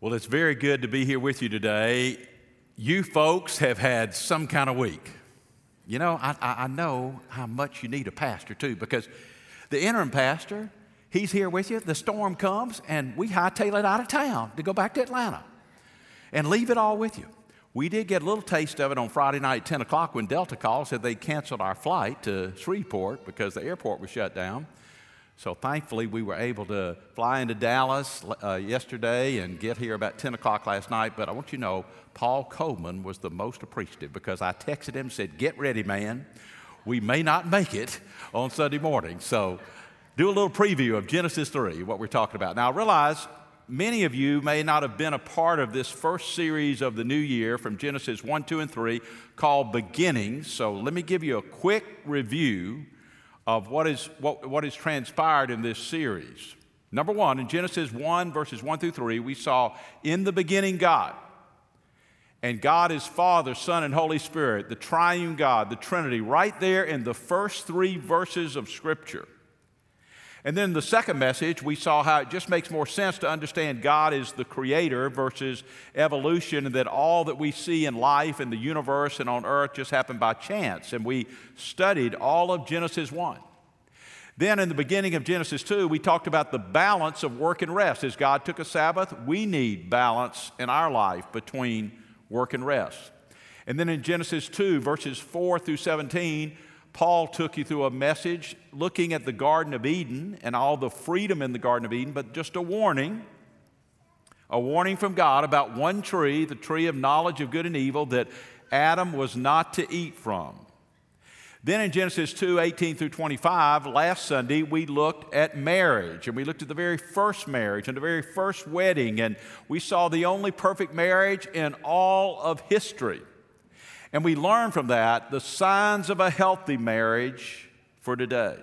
Well, it's very good to be here with you today. You folks have had some kind of week. You know, I, I know how much you need a pastor too, because the interim pastor, he's here with you. The storm comes, and we hightail it out of town to go back to Atlanta and leave it all with you. We did get a little taste of it on Friday night at 10 o'clock when Delta called, said they canceled our flight to Shreveport because the airport was shut down. So thankfully, we were able to fly into Dallas uh, yesterday and get here about 10 o'clock last night. But I want you to know, Paul Coleman was the most appreciative because I texted him and said, Get ready, man. We may not make it on Sunday morning. So do a little preview of Genesis 3, what we're talking about. Now, I realize many of you may not have been a part of this first series of the new year from Genesis 1, 2, and 3 called Beginnings. So let me give you a quick review of what is, what, what is transpired in this series. Number one, in Genesis 1, verses 1 through 3, we saw in the beginning God. And God is Father, Son, and Holy Spirit, the triune God, the Trinity, right there in the first three verses of Scripture. And then the second message, we saw how it just makes more sense to understand God is the creator versus evolution, and that all that we see in life, in the universe, and on earth just happened by chance. And we studied all of Genesis 1. Then in the beginning of Genesis 2, we talked about the balance of work and rest. As God took a Sabbath, we need balance in our life between work and rest. And then in Genesis 2, verses 4 through 17, Paul took you through a message looking at the Garden of Eden and all the freedom in the Garden of Eden, but just a warning a warning from God about one tree, the tree of knowledge of good and evil, that Adam was not to eat from. Then in Genesis 2 18 through 25, last Sunday, we looked at marriage and we looked at the very first marriage and the very first wedding, and we saw the only perfect marriage in all of history. And we learned from that the signs of a healthy marriage for today.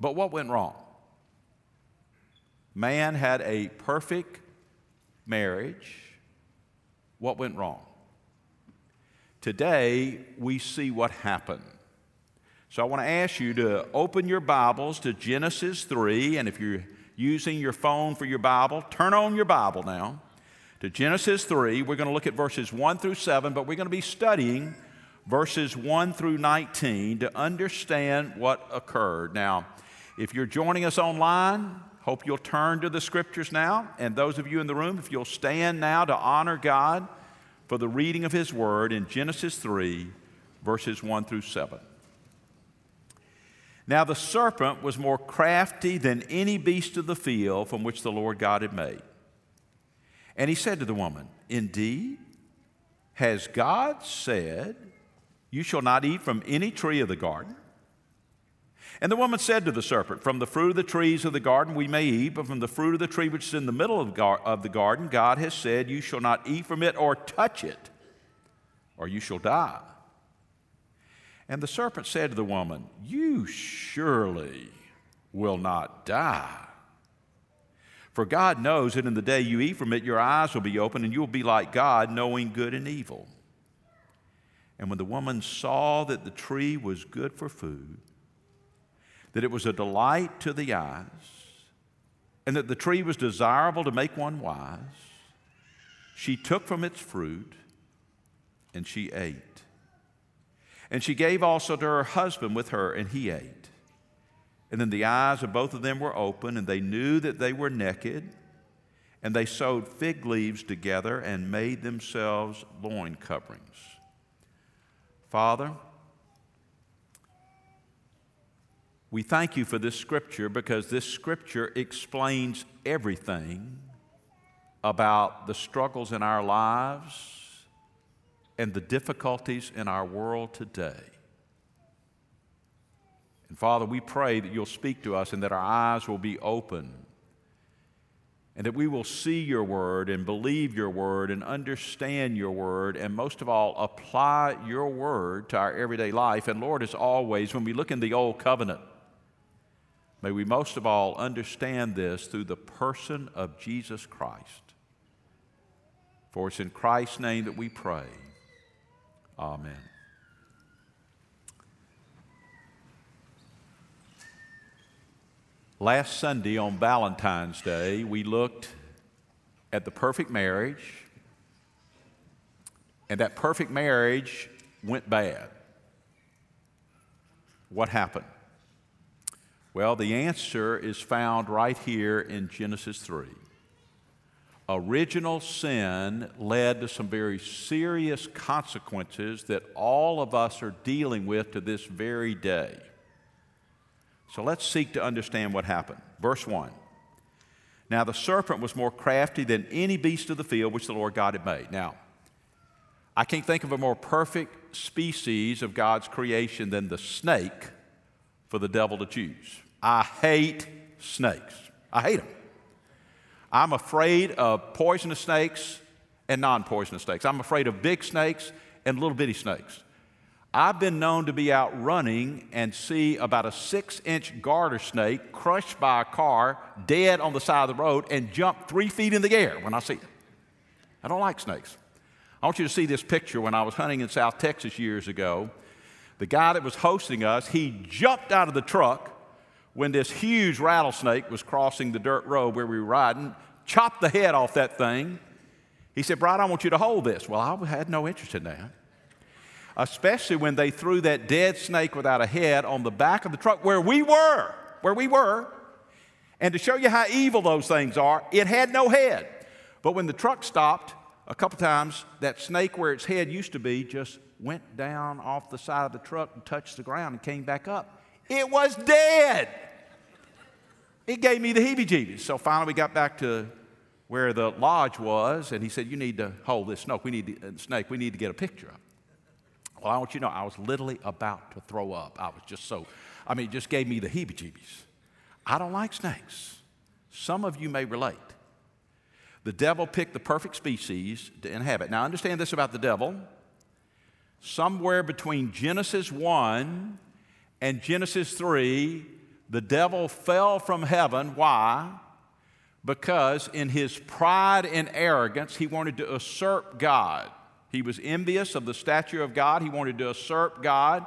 But what went wrong? Man had a perfect marriage. What went wrong? Today, we see what happened. So I want to ask you to open your Bibles to Genesis 3, and if you're using your phone for your Bible, turn on your Bible now to Genesis 3. We're going to look at verses 1 through 7, but we're going to be studying verses 1 through 19 to understand what occurred. Now, if you're joining us online, hope you'll turn to the scriptures now. And those of you in the room, if you'll stand now to honor God for the reading of His Word in Genesis 3, verses 1 through 7. Now the serpent was more crafty than any beast of the field from which the Lord God had made. And he said to the woman, Indeed, has God said, You shall not eat from any tree of the garden? And the woman said to the serpent, From the fruit of the trees of the garden we may eat, but from the fruit of the tree which is in the middle of, of the garden, God has said, You shall not eat from it or touch it, or you shall die. And the serpent said to the woman, You surely will not die. For God knows that in the day you eat from it, your eyes will be open, and you will be like God, knowing good and evil. And when the woman saw that the tree was good for food, that it was a delight to the eyes, and that the tree was desirable to make one wise, she took from its fruit and she ate. And she gave also to her husband with her, and he ate. And then the eyes of both of them were open, and they knew that they were naked. And they sewed fig leaves together and made themselves loin coverings. Father, we thank you for this scripture because this scripture explains everything about the struggles in our lives and the difficulties in our world today. And Father, we pray that you'll speak to us and that our eyes will be open and that we will see your word and believe your word and understand your word and most of all apply your word to our everyday life. And Lord, as always, when we look in the old covenant, may we most of all understand this through the person of Jesus Christ. For it's in Christ's name that we pray. Amen. Last Sunday on Valentine's Day, we looked at the perfect marriage, and that perfect marriage went bad. What happened? Well, the answer is found right here in Genesis 3. Original sin led to some very serious consequences that all of us are dealing with to this very day. So let's seek to understand what happened. Verse 1 Now the serpent was more crafty than any beast of the field which the Lord God had made. Now, I can't think of a more perfect species of God's creation than the snake for the devil to choose. I hate snakes. I hate them. I'm afraid of poisonous snakes and non poisonous snakes. I'm afraid of big snakes and little bitty snakes. I've been known to be out running and see about a six inch garter snake crushed by a car, dead on the side of the road, and jump three feet in the air when I see it. I don't like snakes. I want you to see this picture when I was hunting in South Texas years ago. The guy that was hosting us, he jumped out of the truck when this huge rattlesnake was crossing the dirt road where we were riding, chopped the head off that thing. He said, Brian, I want you to hold this. Well, I had no interest in that especially when they threw that dead snake without a head on the back of the truck where we were, where we were. And to show you how evil those things are, it had no head. But when the truck stopped, a couple times, that snake where its head used to be just went down off the side of the truck and touched the ground and came back up. It was dead. It gave me the heebie jeebies. So finally, we got back to where the lodge was, and he said, You need to hold this snake. We need to, uh, snake. We need to get a picture of it. Well, I want you to know, I was literally about to throw up. I was just so, I mean, it just gave me the heebie jeebies. I don't like snakes. Some of you may relate. The devil picked the perfect species to inhabit. Now, understand this about the devil. Somewhere between Genesis 1 and Genesis 3, the devil fell from heaven. Why? Because in his pride and arrogance, he wanted to usurp God. He was envious of the stature of God. He wanted to usurp God.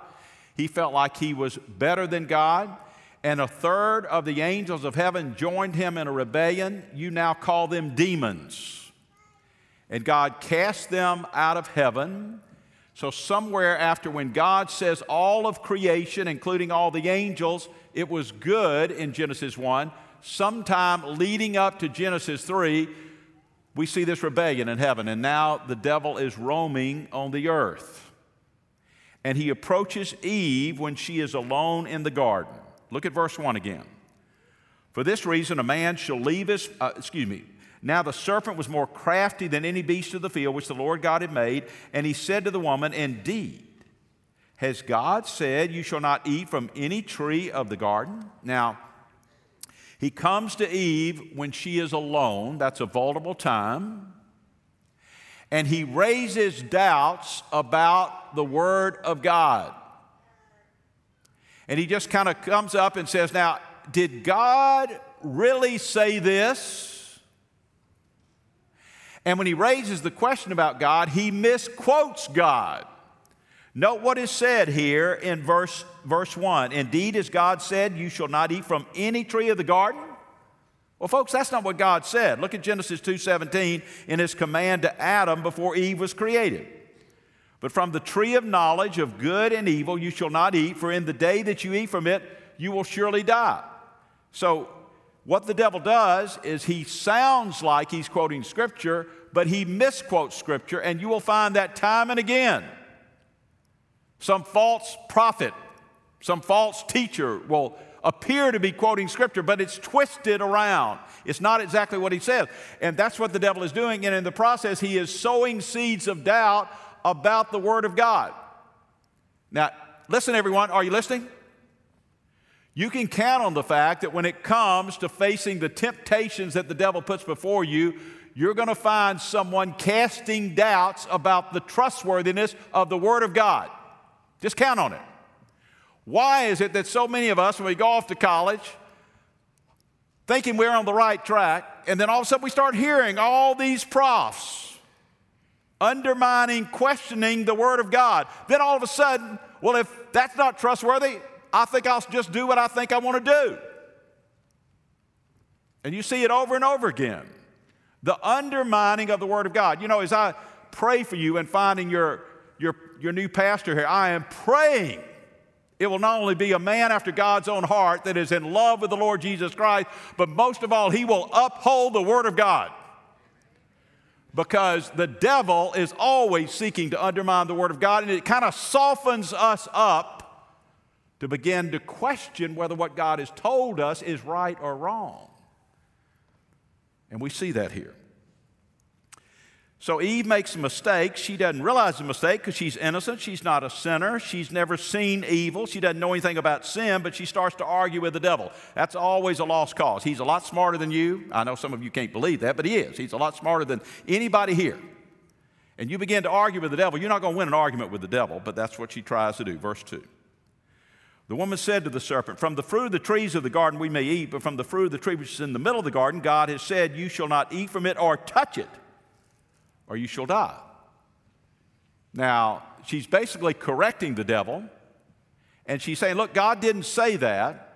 He felt like he was better than God. And a third of the angels of heaven joined him in a rebellion. You now call them demons. And God cast them out of heaven. So, somewhere after when God says all of creation, including all the angels, it was good in Genesis 1, sometime leading up to Genesis 3, we see this rebellion in heaven, and now the devil is roaming on the earth. And he approaches Eve when she is alone in the garden. Look at verse 1 again. For this reason, a man shall leave his, uh, excuse me, now the serpent was more crafty than any beast of the field which the Lord God had made. And he said to the woman, Indeed, has God said, You shall not eat from any tree of the garden? Now, he comes to Eve when she is alone, that's a vulnerable time. And he raises doubts about the Word of God. And he just kind of comes up and says, Now, did God really say this? And when he raises the question about God, he misquotes God. Note what is said here in verse, verse 1. Indeed, as God said, you shall not eat from any tree of the garden. Well, folks, that's not what God said. Look at Genesis 2:17 in his command to Adam before Eve was created. But from the tree of knowledge of good and evil you shall not eat, for in the day that you eat from it, you will surely die. So, what the devil does is he sounds like he's quoting scripture, but he misquotes scripture, and you will find that time and again. Some false prophet, some false teacher will appear to be quoting scripture, but it's twisted around. It's not exactly what he says. And that's what the devil is doing. And in the process, he is sowing seeds of doubt about the Word of God. Now, listen, everyone, are you listening? You can count on the fact that when it comes to facing the temptations that the devil puts before you, you're going to find someone casting doubts about the trustworthiness of the Word of God. Just count on it. Why is it that so many of us, when we go off to college, thinking we're on the right track, and then all of a sudden we start hearing all these profs undermining, questioning the Word of God. Then all of a sudden, well, if that's not trustworthy, I think I'll just do what I think I want to do. And you see it over and over again. The undermining of the Word of God. You know, as I pray for you and finding your, your, your new pastor here, I am praying it will not only be a man after God's own heart that is in love with the Lord Jesus Christ, but most of all, he will uphold the Word of God. Because the devil is always seeking to undermine the Word of God, and it kind of softens us up to begin to question whether what God has told us is right or wrong. And we see that here. So Eve makes a mistake. She doesn't realize the mistake because she's innocent. She's not a sinner. She's never seen evil. She doesn't know anything about sin, but she starts to argue with the devil. That's always a lost cause. He's a lot smarter than you. I know some of you can't believe that, but he is. He's a lot smarter than anybody here. And you begin to argue with the devil. You're not going to win an argument with the devil, but that's what she tries to do. Verse 2. The woman said to the serpent, From the fruit of the trees of the garden we may eat, but from the fruit of the tree which is in the middle of the garden, God has said, You shall not eat from it or touch it or you shall die. Now, she's basically correcting the devil, and she's saying, Look, God didn't say that.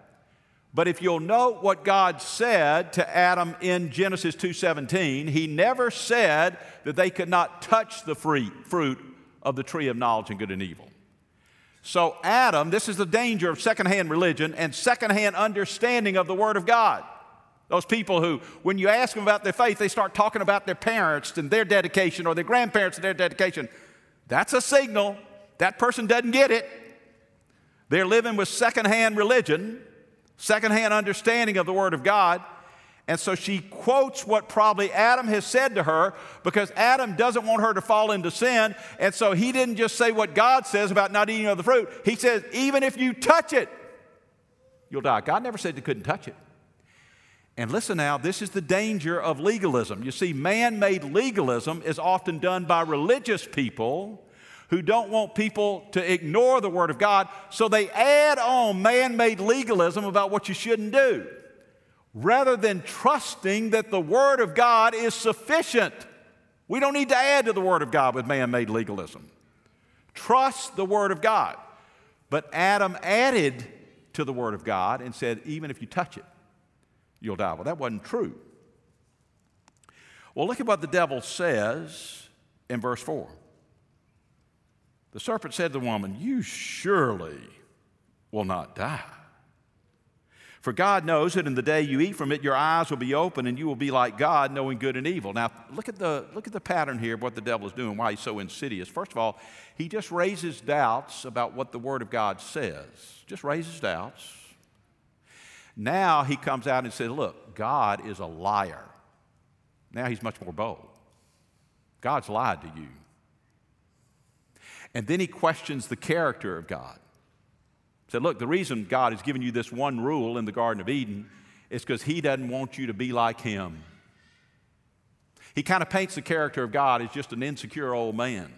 But if you'll note what God said to Adam in Genesis 2:17, he never said that they could not touch the fruit of the tree of knowledge and good and evil. So Adam, this is the danger of secondhand religion and secondhand understanding of the word of God. Those people who, when you ask them about their faith, they start talking about their parents and their dedication or their grandparents and their dedication. That's a signal that person doesn't get it. They're living with secondhand religion, secondhand understanding of the Word of God. And so she quotes what probably Adam has said to her because Adam doesn't want her to fall into sin. And so he didn't just say what God says about not eating of the fruit. He says, even if you touch it, you'll die. God never said you couldn't touch it. And listen now, this is the danger of legalism. You see, man made legalism is often done by religious people who don't want people to ignore the Word of God, so they add on man made legalism about what you shouldn't do rather than trusting that the Word of God is sufficient. We don't need to add to the Word of God with man made legalism. Trust the Word of God. But Adam added to the Word of God and said, even if you touch it, you'll die. Well, that wasn't true. Well, look at what the devil says in verse 4. The serpent said to the woman, You surely will not die. For God knows that in the day you eat from it, your eyes will be open and you will be like God, knowing good and evil. Now, look at the, look at the pattern here of what the devil is doing, why he's so insidious. First of all, he just raises doubts about what the Word of God says. Just raises doubts. Now he comes out and says, Look, God is a liar. Now he's much more bold. God's lied to you. And then he questions the character of God. Said, Look, the reason God has given you this one rule in the Garden of Eden is because he doesn't want you to be like him. He kind of paints the character of God as just an insecure old man.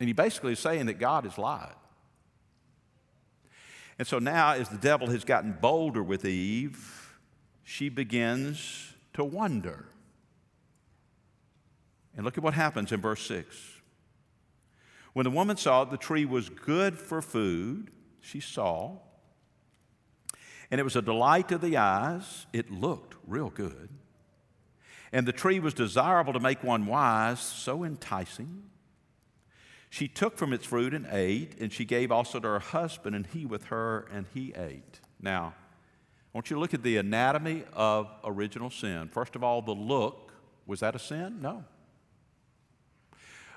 And he basically is saying that God has lied. And so now, as the devil has gotten bolder with Eve, she begins to wonder. And look at what happens in verse 6. When the woman saw the tree was good for food, she saw, and it was a delight to the eyes, it looked real good. And the tree was desirable to make one wise, so enticing. She took from its fruit and ate, and she gave also to her husband, and he with her, and he ate. Now, I want you to look at the anatomy of original sin. First of all, the look. Was that a sin? No.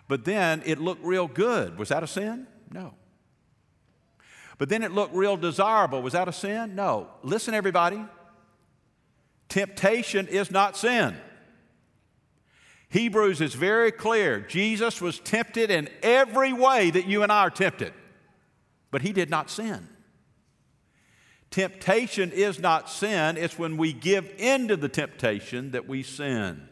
But then it looked real good. Was that a sin? No. But then it looked real desirable. Was that a sin? No. Listen, everybody. Temptation is not sin. Hebrews is very clear. Jesus was tempted in every way that you and I are tempted, but he did not sin. Temptation is not sin, it's when we give in to the temptation that we sin.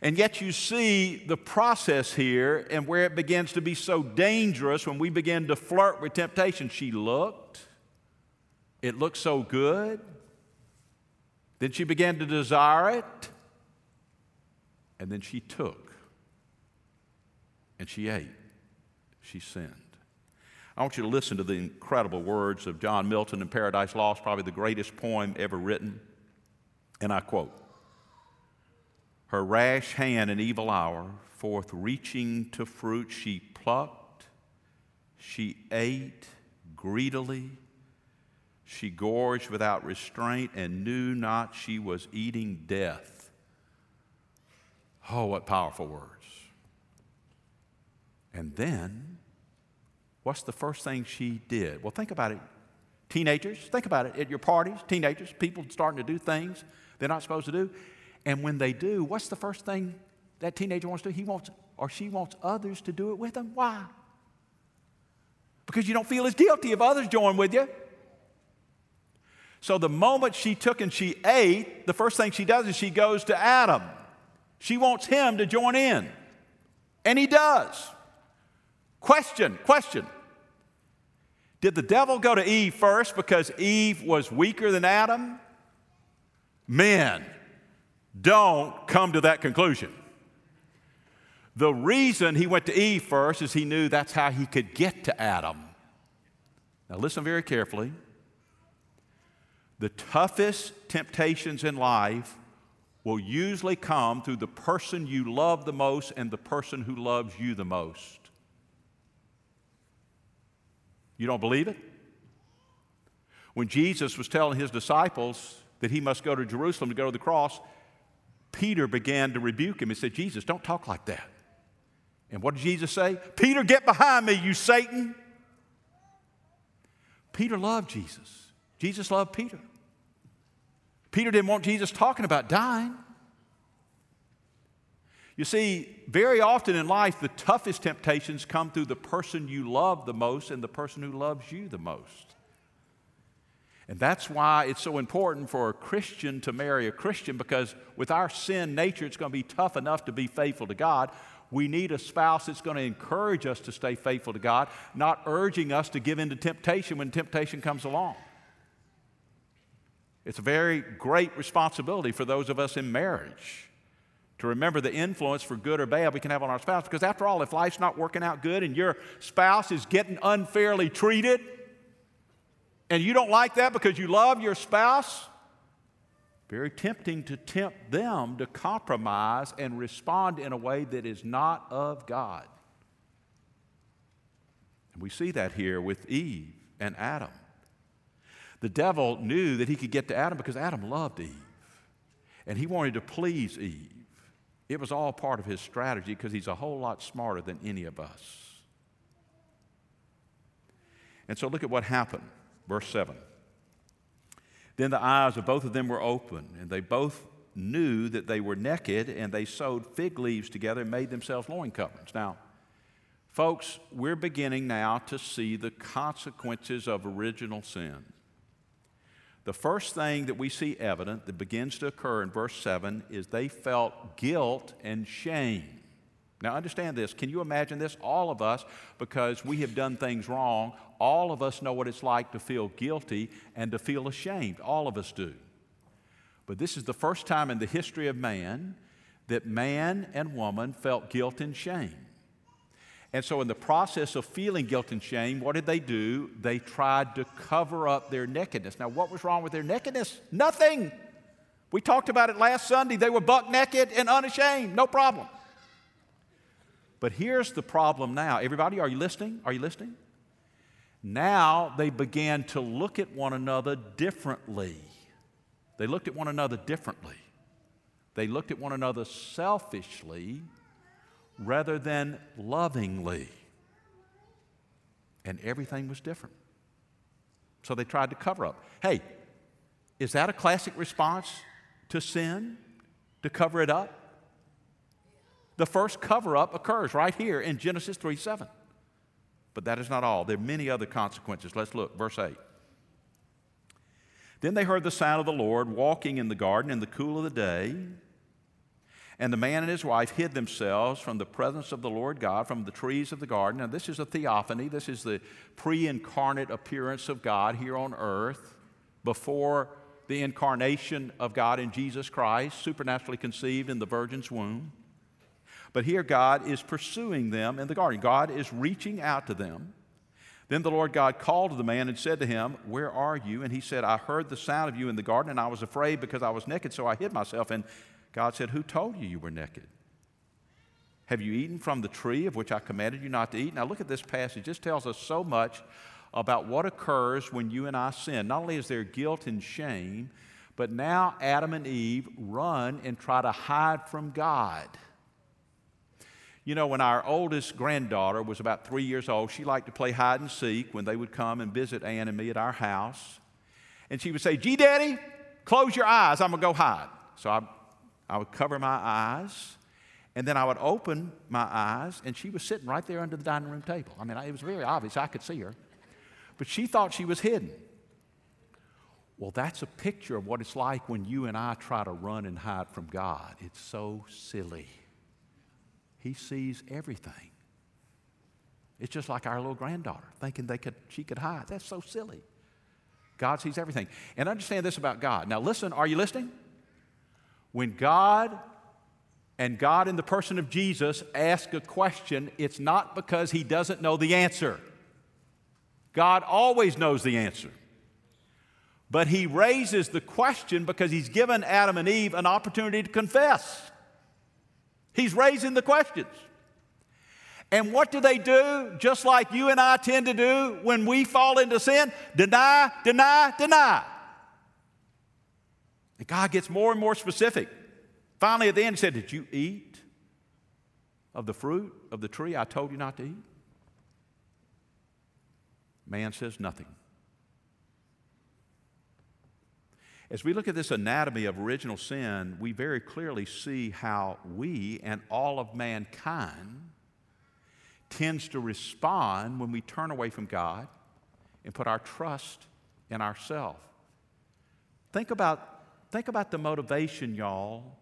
And yet, you see the process here and where it begins to be so dangerous when we begin to flirt with temptation. She looked, it looked so good. Then she began to desire it. And then she took and she ate. She sinned. I want you to listen to the incredible words of John Milton in Paradise Lost, probably the greatest poem ever written. And I quote Her rash hand in evil hour, forth reaching to fruit, she plucked, she ate greedily, she gorged without restraint, and knew not she was eating death. Oh, what powerful words. And then, what's the first thing she did? Well, think about it. Teenagers, think about it at your parties, teenagers, people starting to do things they're not supposed to do. And when they do, what's the first thing that teenager wants to do? He wants or she wants others to do it with them. Why? Because you don't feel as guilty if others join with you. So the moment she took and she ate, the first thing she does is she goes to Adam. She wants him to join in. And he does. Question, question. Did the devil go to Eve first because Eve was weaker than Adam? Men, don't come to that conclusion. The reason he went to Eve first is he knew that's how he could get to Adam. Now, listen very carefully. The toughest temptations in life will usually come through the person you love the most and the person who loves you the most. You don't believe it? When Jesus was telling his disciples that he must go to Jerusalem to go to the cross, Peter began to rebuke him and said, Jesus, don't talk like that. And what did Jesus say? Peter, get behind me, you Satan. Peter loved Jesus. Jesus loved Peter. Peter didn't want Jesus talking about dying. You see, very often in life, the toughest temptations come through the person you love the most and the person who loves you the most. And that's why it's so important for a Christian to marry a Christian because with our sin nature, it's going to be tough enough to be faithful to God. We need a spouse that's going to encourage us to stay faithful to God, not urging us to give in to temptation when temptation comes along. It's a very great responsibility for those of us in marriage to remember the influence for good or bad we can have on our spouse. Because after all, if life's not working out good and your spouse is getting unfairly treated, and you don't like that because you love your spouse, very tempting to tempt them to compromise and respond in a way that is not of God. And we see that here with Eve and Adam. The devil knew that he could get to Adam because Adam loved Eve, and he wanted to please Eve. It was all part of his strategy because he's a whole lot smarter than any of us. And so look at what happened. Verse 7. Then the eyes of both of them were open, and they both knew that they were naked, and they sewed fig leaves together and made themselves loin coverings. Now, folks, we're beginning now to see the consequences of original sin. The first thing that we see evident that begins to occur in verse 7 is they felt guilt and shame. Now, understand this. Can you imagine this? All of us, because we have done things wrong, all of us know what it's like to feel guilty and to feel ashamed. All of us do. But this is the first time in the history of man that man and woman felt guilt and shame. And so, in the process of feeling guilt and shame, what did they do? They tried to cover up their nakedness. Now, what was wrong with their nakedness? Nothing. We talked about it last Sunday. They were buck naked and unashamed, no problem. But here's the problem now. Everybody, are you listening? Are you listening? Now they began to look at one another differently. They looked at one another differently. They looked at one another selfishly rather than lovingly. And everything was different. So they tried to cover up. Hey, is that a classic response to sin? To cover it up? The first cover up occurs right here in Genesis 3 7. But that is not all. There are many other consequences. Let's look, verse 8. Then they heard the sound of the Lord walking in the garden in the cool of the day. And the man and his wife hid themselves from the presence of the Lord God, from the trees of the garden. Now, this is a theophany. This is the pre incarnate appearance of God here on earth before the incarnation of God in Jesus Christ, supernaturally conceived in the virgin's womb. But here, God is pursuing them in the garden. God is reaching out to them. Then the Lord God called to the man and said to him, Where are you? And he said, I heard the sound of you in the garden, and I was afraid because I was naked, so I hid myself. And God said, Who told you you were naked? Have you eaten from the tree of which I commanded you not to eat? Now, look at this passage. This tells us so much about what occurs when you and I sin. Not only is there guilt and shame, but now Adam and Eve run and try to hide from God. You know, when our oldest granddaughter was about three years old, she liked to play hide and seek when they would come and visit Ann and me at our house. And she would say, Gee, Daddy, close your eyes, I'm gonna go hide. So I, I would cover my eyes, and then I would open my eyes, and she was sitting right there under the dining room table. I mean, it was very obvious, I could see her. But she thought she was hidden. Well, that's a picture of what it's like when you and I try to run and hide from God. It's so silly. He sees everything. It's just like our little granddaughter thinking they could, she could hide. That's so silly. God sees everything. And understand this about God. Now, listen, are you listening? When God and God in the person of Jesus ask a question, it's not because he doesn't know the answer. God always knows the answer. But he raises the question because he's given Adam and Eve an opportunity to confess. He's raising the questions. And what do they do? Just like you and I tend to do when we fall into sin deny, deny, deny. And God gets more and more specific. Finally, at the end, He said, Did you eat of the fruit of the tree I told you not to eat? Man says nothing. As we look at this anatomy of original sin, we very clearly see how we and all of mankind tends to respond when we turn away from God and put our trust in ourselves. Think about, think about the motivation, y'all,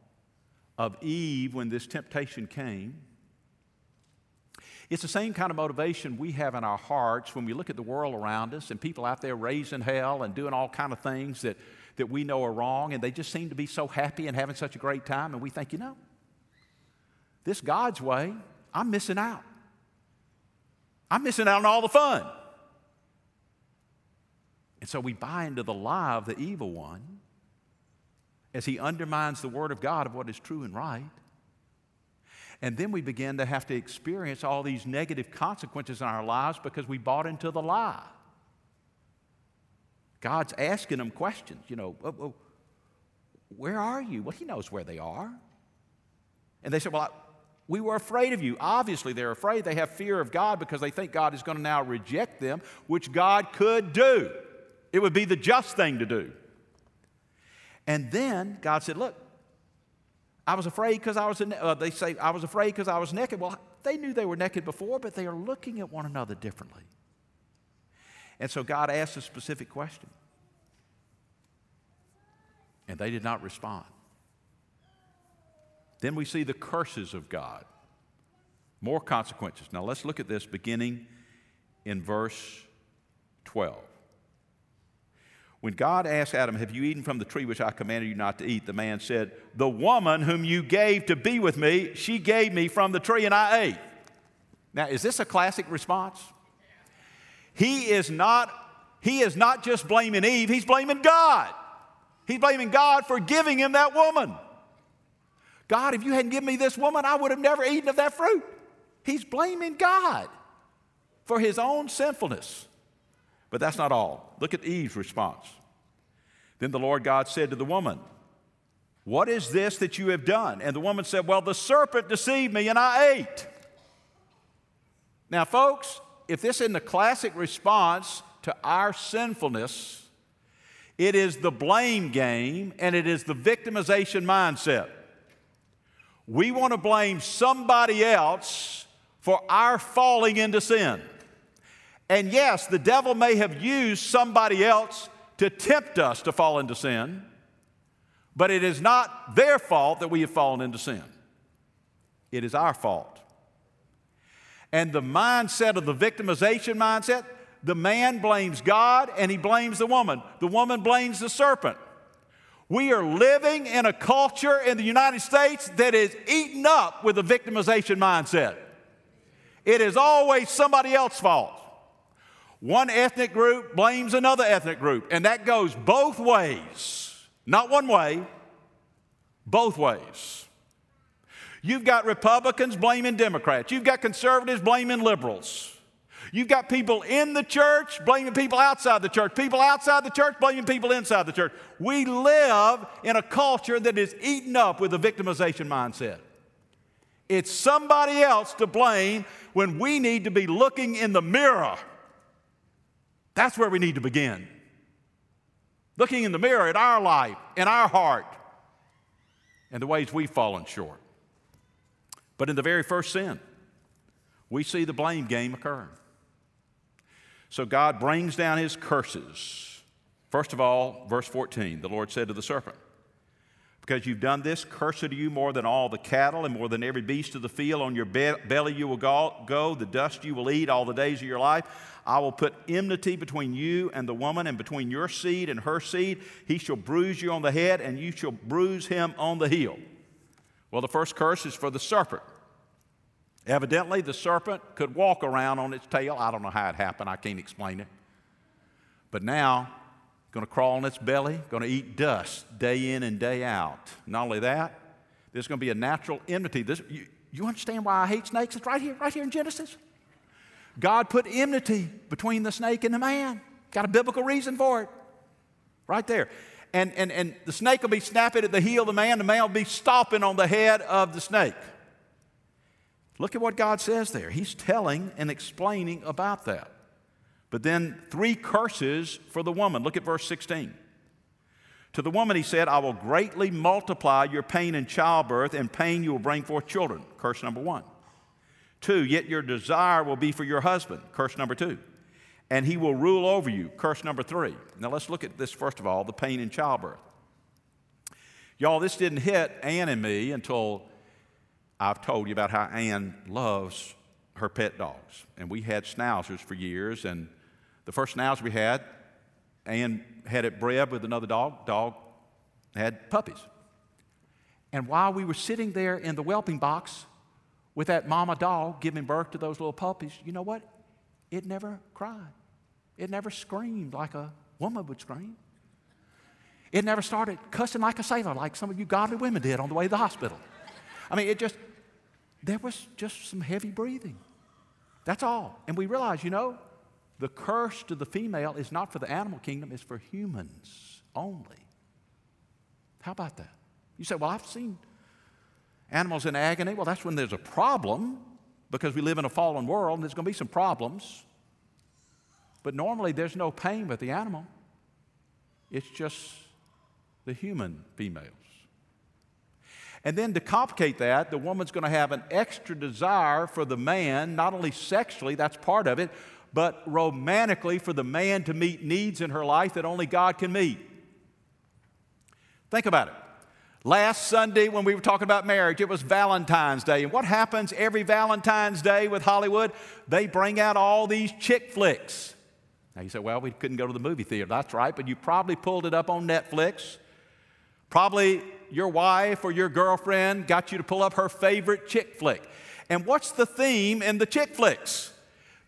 of Eve when this temptation came. It's the same kind of motivation we have in our hearts when we look at the world around us and people out there raising hell and doing all kind of things that, that we know are wrong, and they just seem to be so happy and having such a great time, and we think, you know, this God's way, I'm missing out. I'm missing out on all the fun. And so we buy into the lie of the evil one as he undermines the word of God of what is true and right. And then we begin to have to experience all these negative consequences in our lives because we bought into the lie. God's asking them questions, you know, oh, oh, where are you? Well, He knows where they are. And they said, Well, I, we were afraid of you. Obviously, they're afraid. They have fear of God because they think God is going to now reject them, which God could do. It would be the just thing to do. And then God said, Look, I was afraid because I was, uh, they say, I was afraid because I was naked. Well, they knew they were naked before, but they are looking at one another differently. And so God asked a specific question. And they did not respond. Then we see the curses of God. More consequences. Now let's look at this beginning in verse 12. When God asked Adam, Have you eaten from the tree which I commanded you not to eat? The man said, The woman whom you gave to be with me, she gave me from the tree and I ate. Now, is this a classic response? He is not, he is not just blaming Eve, he's blaming God. He's blaming God for giving him that woman. God, if you hadn't given me this woman, I would have never eaten of that fruit. He's blaming God for his own sinfulness. But that's not all. Look at Eve's response. Then the Lord God said to the woman, What is this that you have done? And the woman said, Well, the serpent deceived me and I ate. Now, folks, if this isn't a classic response to our sinfulness, it is the blame game and it is the victimization mindset. We want to blame somebody else for our falling into sin. And yes, the devil may have used somebody else to tempt us to fall into sin, but it is not their fault that we have fallen into sin. It is our fault. And the mindset of the victimization mindset, the man blames God and he blames the woman. The woman blames the serpent. We are living in a culture in the United States that is eaten up with a victimization mindset. It is always somebody else's fault. One ethnic group blames another ethnic group, and that goes both ways. Not one way, both ways. You've got Republicans blaming Democrats. You've got conservatives blaming liberals. You've got people in the church blaming people outside the church, people outside the church blaming people inside the church. We live in a culture that is eaten up with a victimization mindset. It's somebody else to blame when we need to be looking in the mirror. That's where we need to begin. Looking in the mirror at our life, in our heart, and the ways we've fallen short. But in the very first sin, we see the blame game occurring. So God brings down his curses. First of all, verse 14, the Lord said to the serpent, because you've done this, cursed are you more than all the cattle and more than every beast of the field. On your be- belly you will go, the dust you will eat all the days of your life. I will put enmity between you and the woman, and between your seed and her seed. He shall bruise you on the head, and you shall bruise him on the heel. Well, the first curse is for the serpent. Evidently, the serpent could walk around on its tail. I don't know how it happened, I can't explain it. But now going to crawl on its belly, going to eat dust day in and day out. Not only that, there's going to be a natural enmity. This, you, you understand why I hate snakes? It's right here, right here in Genesis. God put enmity between the snake and the man. Got a biblical reason for it. Right there. And, and, and the snake will be snapping at the heel of the man, the man will be stomping on the head of the snake. Look at what God says there. He's telling and explaining about that. But then three curses for the woman. Look at verse 16. To the woman, he said, I will greatly multiply your pain in childbirth, and pain you will bring forth children. Curse number one. Two, yet your desire will be for your husband. Curse number two. And he will rule over you. Curse number three. Now let's look at this first of all the pain in childbirth. Y'all, this didn't hit Ann and me until I've told you about how Ann loves her pet dogs. And we had schnauzers for years, and the first schnauzer we had, Ann had it bred with another dog. Dog had puppies. And while we were sitting there in the whelping box with that mama dog giving birth to those little puppies, you know what? It never cried. It never screamed like a woman would scream. It never started cussing like a sailor, like some of you godly women did on the way to the hospital. I mean, it just, there was just some heavy breathing. That's all. And we realize, you know, the curse to the female is not for the animal kingdom, it's for humans only. How about that? You say, well, I've seen animals in agony. Well, that's when there's a problem because we live in a fallen world and there's going to be some problems. But normally there's no pain with the animal, it's just the human females. And then to complicate that, the woman's going to have an extra desire for the man, not only sexually, that's part of it, but romantically for the man to meet needs in her life that only God can meet. Think about it. Last Sunday, when we were talking about marriage, it was Valentine's Day. And what happens every Valentine's Day with Hollywood? They bring out all these chick flicks. Now you say, well, we couldn't go to the movie theater. That's right, but you probably pulled it up on Netflix. Probably your wife or your girlfriend got you to pull up her favorite chick flick. And what's the theme in the chick flicks?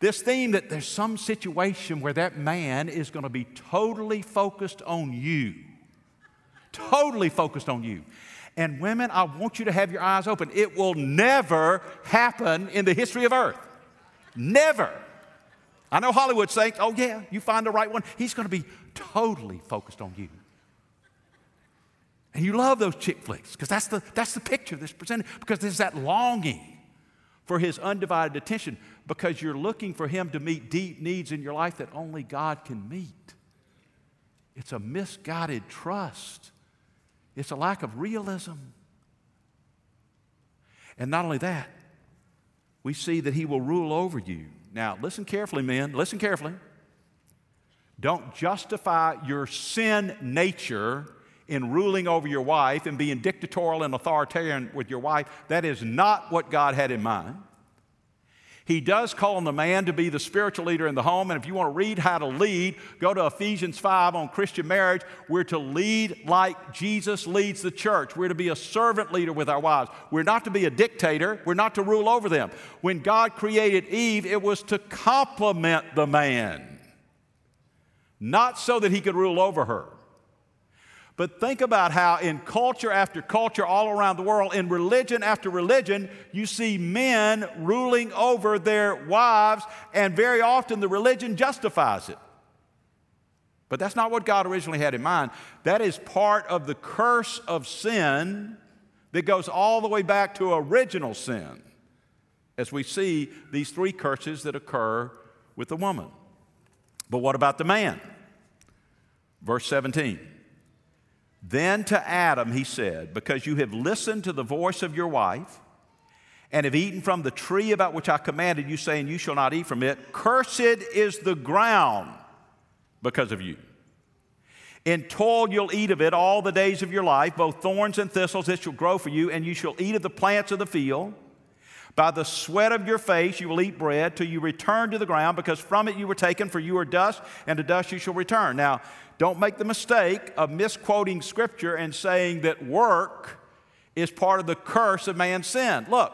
This theme that there's some situation where that man is going to be totally focused on you. Totally focused on you. And women, I want you to have your eyes open. It will never happen in the history of earth. Never. I know Hollywood saying, oh, yeah, you find the right one. He's going to be totally focused on you. And you love those chick flicks because that's the, that's the picture that's presented because there's that longing for his undivided attention because you're looking for him to meet deep needs in your life that only God can meet. It's a misguided trust, it's a lack of realism. And not only that, we see that he will rule over you. Now, listen carefully, men. Listen carefully. Don't justify your sin nature in ruling over your wife and being dictatorial and authoritarian with your wife. That is not what God had in mind. He does call on the man to be the spiritual leader in the home. And if you want to read how to lead, go to Ephesians 5 on Christian marriage. We're to lead like Jesus leads the church. We're to be a servant leader with our wives. We're not to be a dictator. We're not to rule over them. When God created Eve, it was to complement the man, not so that he could rule over her. But think about how, in culture after culture all around the world, in religion after religion, you see men ruling over their wives, and very often the religion justifies it. But that's not what God originally had in mind. That is part of the curse of sin that goes all the way back to original sin, as we see these three curses that occur with the woman. But what about the man? Verse 17. Then to Adam he said, Because you have listened to the voice of your wife, and have eaten from the tree about which I commanded you, saying, You shall not eat from it, cursed is the ground because of you. In toil you'll eat of it all the days of your life, both thorns and thistles it shall grow for you, and you shall eat of the plants of the field. By the sweat of your face you will eat bread till you return to the ground, because from it you were taken, for you are dust, and to dust you shall return. Now, don't make the mistake of misquoting Scripture and saying that work is part of the curse of man's sin. Look,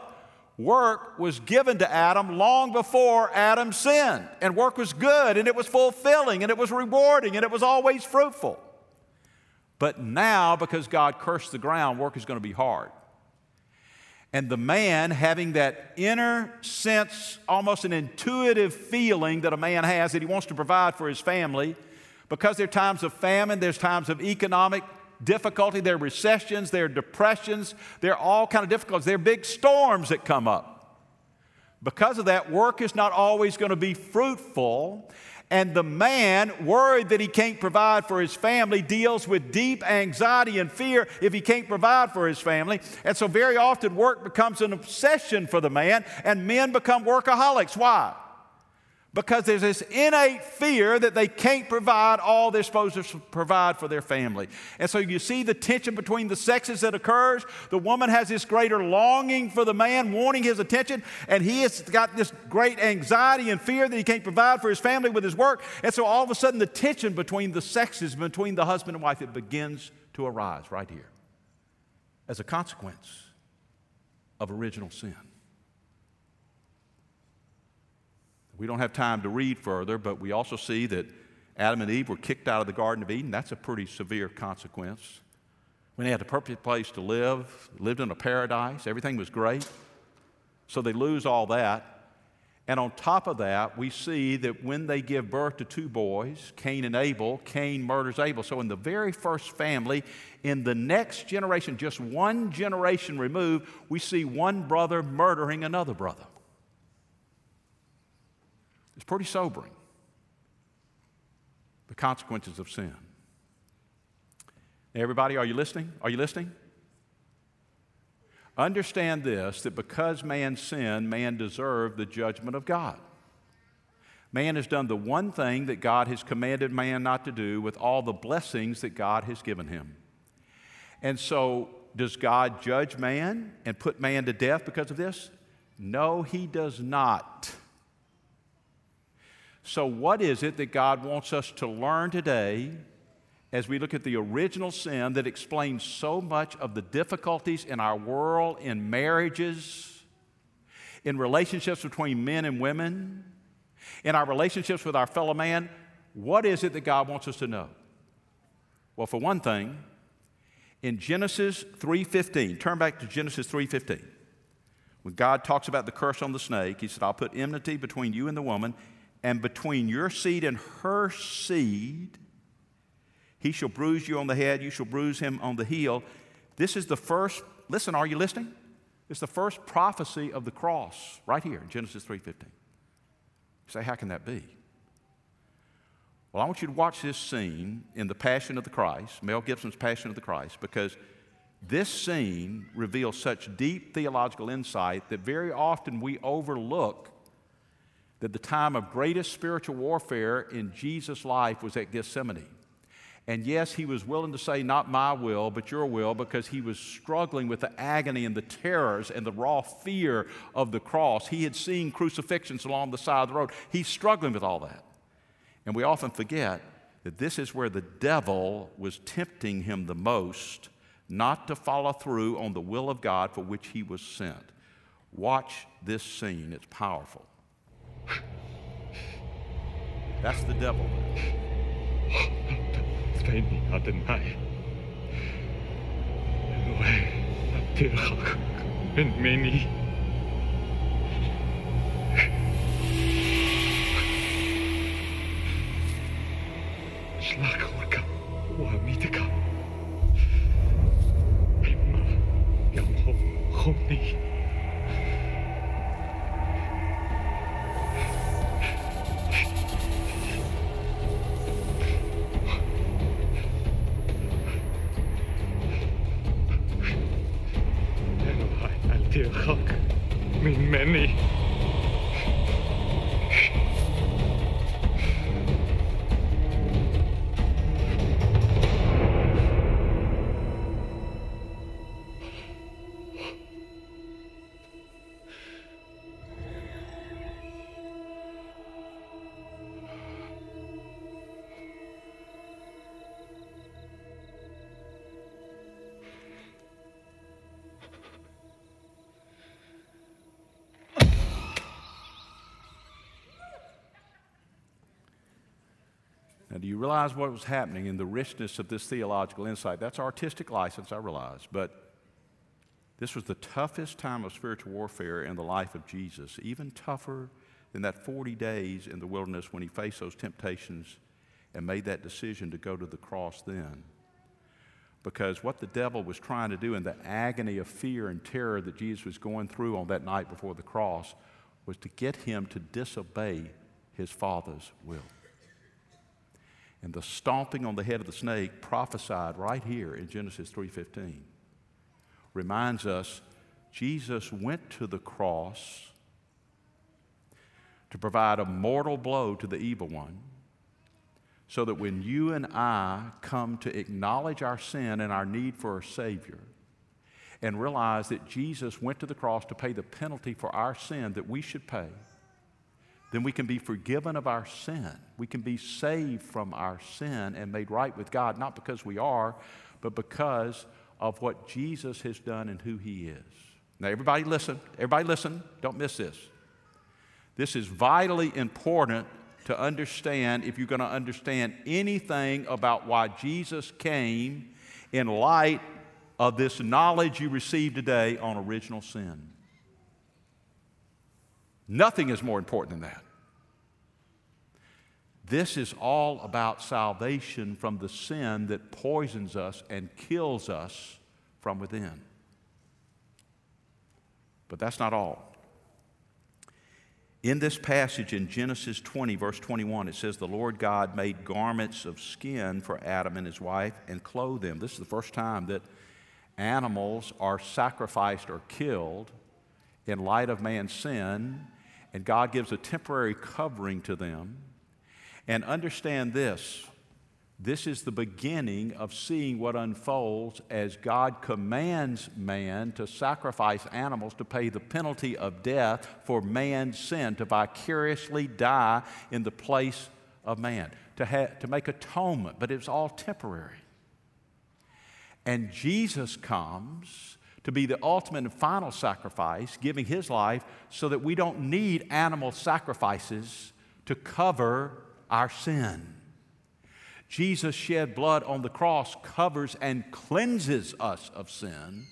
work was given to Adam long before Adam sinned, and work was good, and it was fulfilling, and it was rewarding, and it was always fruitful. But now, because God cursed the ground, work is going to be hard. And the man having that inner sense, almost an intuitive feeling that a man has that he wants to provide for his family, because there are times of famine, there's times of economic difficulty, there are recessions, there are depressions, there are all kind of difficulties, there are big storms that come up. Because of that, work is not always going to be fruitful. And the man, worried that he can't provide for his family, deals with deep anxiety and fear if he can't provide for his family. And so, very often, work becomes an obsession for the man, and men become workaholics. Why? Because there's this innate fear that they can't provide all they're supposed to provide for their family. And so you see the tension between the sexes that occurs. The woman has this greater longing for the man, wanting his attention, and he has got this great anxiety and fear that he can't provide for his family with his work. And so all of a sudden, the tension between the sexes, between the husband and wife, it begins to arise right here as a consequence of original sin. We don't have time to read further, but we also see that Adam and Eve were kicked out of the Garden of Eden. That's a pretty severe consequence. When they had the perfect place to live, lived in a paradise, everything was great. So they lose all that. And on top of that, we see that when they give birth to two boys, Cain and Abel, Cain murders Abel. So in the very first family, in the next generation, just one generation removed, we see one brother murdering another brother. It's pretty sobering. The consequences of sin. everybody, are you listening? Are you listening? Understand this that because man sinned, man deserved the judgment of God. Man has done the one thing that God has commanded man not to do with all the blessings that God has given him. And so, does God judge man and put man to death because of this? No, he does not. So, what is it that God wants us to learn today as we look at the original sin that explains so much of the difficulties in our world, in marriages, in relationships between men and women, in our relationships with our fellow man? What is it that God wants us to know? Well, for one thing, in Genesis 3:15, turn back to Genesis 3:15. When God talks about the curse on the snake, he said, "I'll put enmity between you and the woman, and between your seed and her seed, he shall bruise you on the head, you shall bruise him on the heel. This is the first, listen, are you listening? It's the first prophecy of the cross right here in Genesis 3:15. You say, how can that be? Well, I want you to watch this scene in The Passion of the Christ, Mel Gibson's Passion of the Christ, because this scene reveals such deep theological insight that very often we overlook that the time of greatest spiritual warfare in Jesus' life was at Gethsemane. And yes, he was willing to say, Not my will, but your will, because he was struggling with the agony and the terrors and the raw fear of the cross. He had seen crucifixions along the side of the road. He's struggling with all that. And we often forget that this is where the devil was tempting him the most not to follow through on the will of God for which he was sent. Watch this scene, it's powerful. That's the devil. Inoue Abdelhak Ben Meni. Schlagorka Wamitka. Emma Yamho Homni. You realize what was happening in the richness of this theological insight? That's artistic license, I realize, but this was the toughest time of spiritual warfare in the life of Jesus, even tougher than that 40 days in the wilderness when he faced those temptations and made that decision to go to the cross then. Because what the devil was trying to do in the agony of fear and terror that Jesus was going through on that night before the cross was to get him to disobey his Father's will. And the stomping on the head of the snake prophesied right here in Genesis 3:15 reminds us Jesus went to the cross to provide a mortal blow to the evil one so that when you and I come to acknowledge our sin and our need for a Savior and realize that Jesus went to the cross to pay the penalty for our sin that we should pay, then we can be forgiven of our sin. We can be saved from our sin and made right with God, not because we are, but because of what Jesus has done and who He is. Now, everybody listen. Everybody listen. Don't miss this. This is vitally important to understand if you're going to understand anything about why Jesus came in light of this knowledge you received today on original sin. Nothing is more important than that. This is all about salvation from the sin that poisons us and kills us from within. But that's not all. In this passage in Genesis 20, verse 21, it says, The Lord God made garments of skin for Adam and his wife and clothed them. This is the first time that animals are sacrificed or killed in light of man's sin, and God gives a temporary covering to them. And understand this this is the beginning of seeing what unfolds as God commands man to sacrifice animals to pay the penalty of death for man's sin, to vicariously die in the place of man, to, ha- to make atonement, but it's all temporary. And Jesus comes to be the ultimate and final sacrifice, giving his life so that we don't need animal sacrifices to cover our sin. Jesus shed blood on the cross covers and cleanses us of sin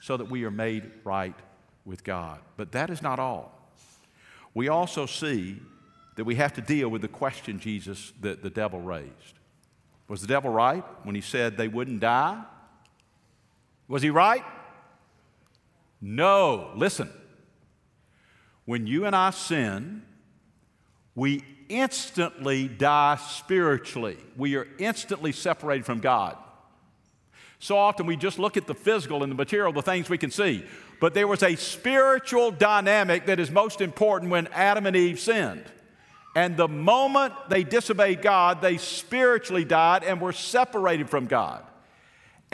so that we are made right with God. But that is not all. We also see that we have to deal with the question Jesus that the devil raised. Was the devil right when he said they wouldn't die? Was he right? No. Listen. When you and I sin, we instantly die spiritually. We are instantly separated from God. So often we just look at the physical and the material, the things we can see. But there was a spiritual dynamic that is most important when Adam and Eve sinned. And the moment they disobeyed God, they spiritually died and were separated from God.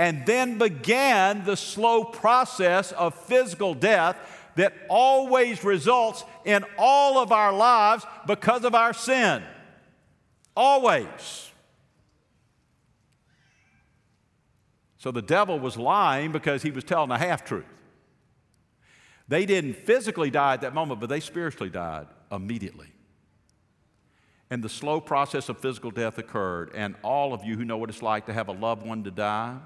And then began the slow process of physical death that always results in all of our lives because of our sin. Always. So the devil was lying because he was telling a half truth. They didn't physically die at that moment, but they spiritually died immediately. And the slow process of physical death occurred. And all of you who know what it's like to have a loved one to die,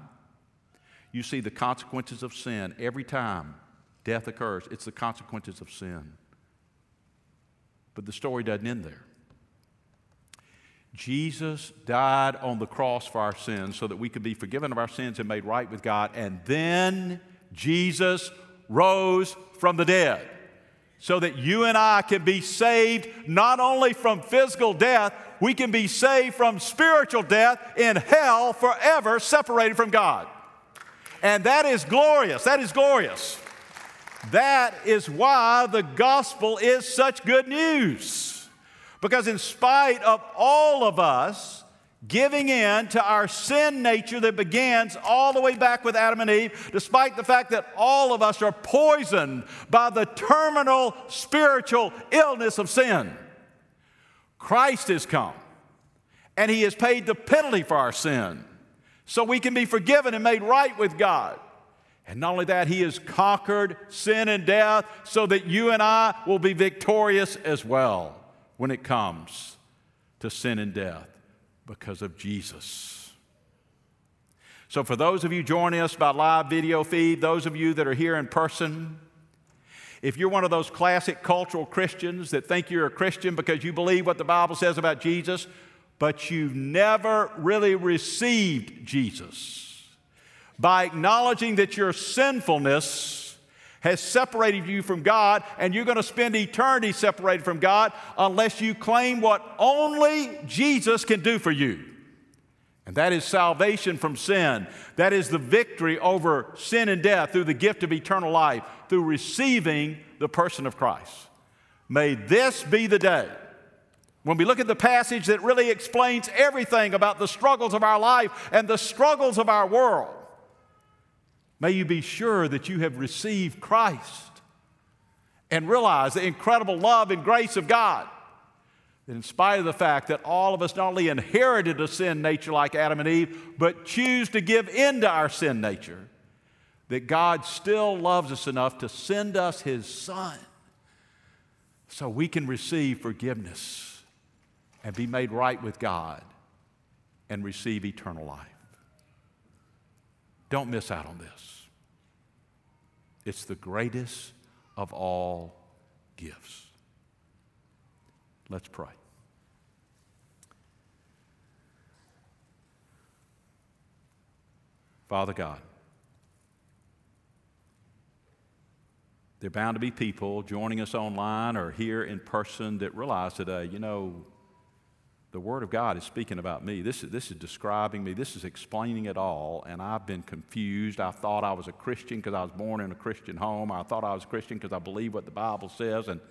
you see the consequences of sin. Every time death occurs, it's the consequences of sin. But the story doesn't end there. Jesus died on the cross for our sins so that we could be forgiven of our sins and made right with God. And then Jesus rose from the dead so that you and I can be saved not only from physical death, we can be saved from spiritual death in hell forever, separated from God. And that is glorious. That is glorious. That is why the gospel is such good news. Because, in spite of all of us giving in to our sin nature that begins all the way back with Adam and Eve, despite the fact that all of us are poisoned by the terminal spiritual illness of sin. Christ has come and he has paid the penalty for our sin so we can be forgiven and made right with God. And not only that, he has conquered sin and death so that you and I will be victorious as well when it comes to sin and death because of Jesus. So, for those of you joining us by live video feed, those of you that are here in person, if you're one of those classic cultural Christians that think you're a Christian because you believe what the Bible says about Jesus, but you've never really received Jesus, by acknowledging that your sinfulness has separated you from God, and you're going to spend eternity separated from God unless you claim what only Jesus can do for you. And that is salvation from sin. That is the victory over sin and death through the gift of eternal life, through receiving the person of Christ. May this be the day when we look at the passage that really explains everything about the struggles of our life and the struggles of our world. May you be sure that you have received Christ and realize the incredible love and grace of God. That in spite of the fact that all of us not only inherited a sin nature like Adam and Eve, but choose to give in to our sin nature, that God still loves us enough to send us His Son so we can receive forgiveness and be made right with God and receive eternal life. Don't miss out on this. It's the greatest of all gifts. Let's pray. Father God, there are bound to be people joining us online or here in person that realize today, you know, the Word of God is speaking about me. This is, this is describing me. This is explaining it all. And I've been confused. I thought I was a Christian because I was born in a Christian home. I thought I was a Christian because I believe what the Bible says. And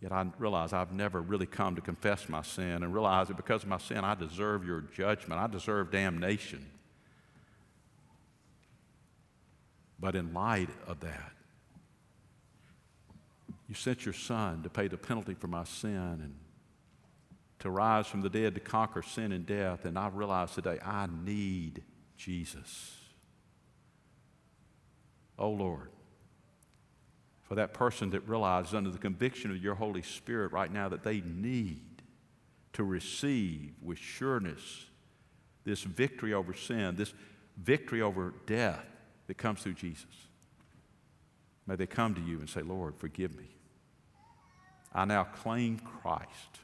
yet I realize I've never really come to confess my sin and realize that because of my sin, I deserve your judgment. I deserve damnation. But in light of that, you sent your son to pay the penalty for my sin and to rise from the dead to conquer sin and death. And I realize today I need Jesus. Oh Lord, for that person that realizes under the conviction of your Holy Spirit right now that they need to receive with sureness this victory over sin, this victory over death that comes through Jesus. May they come to you and say, Lord, forgive me. I now claim Christ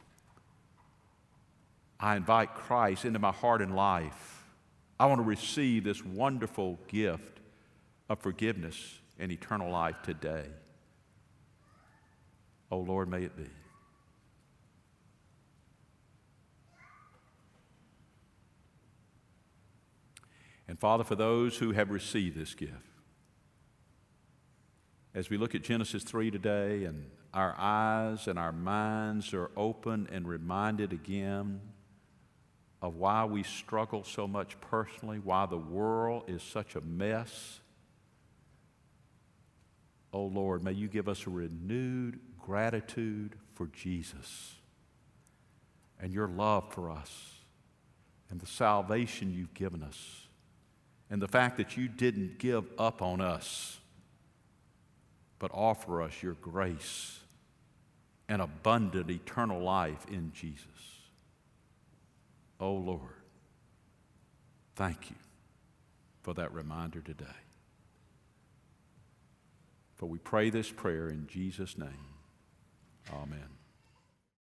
I invite Christ into my heart and life. I want to receive this wonderful gift of forgiveness and eternal life today. Oh Lord, may it be. And Father, for those who have received this gift, as we look at Genesis 3 today and our eyes and our minds are open and reminded again of why we struggle so much personally, why the world is such a mess. Oh Lord, may you give us a renewed gratitude for Jesus and your love for us and the salvation you've given us and the fact that you didn't give up on us but offer us your grace and abundant eternal life in Jesus. Oh Lord, thank you. for that reminder today. For we pray this prayer in Jesus' name. Amen.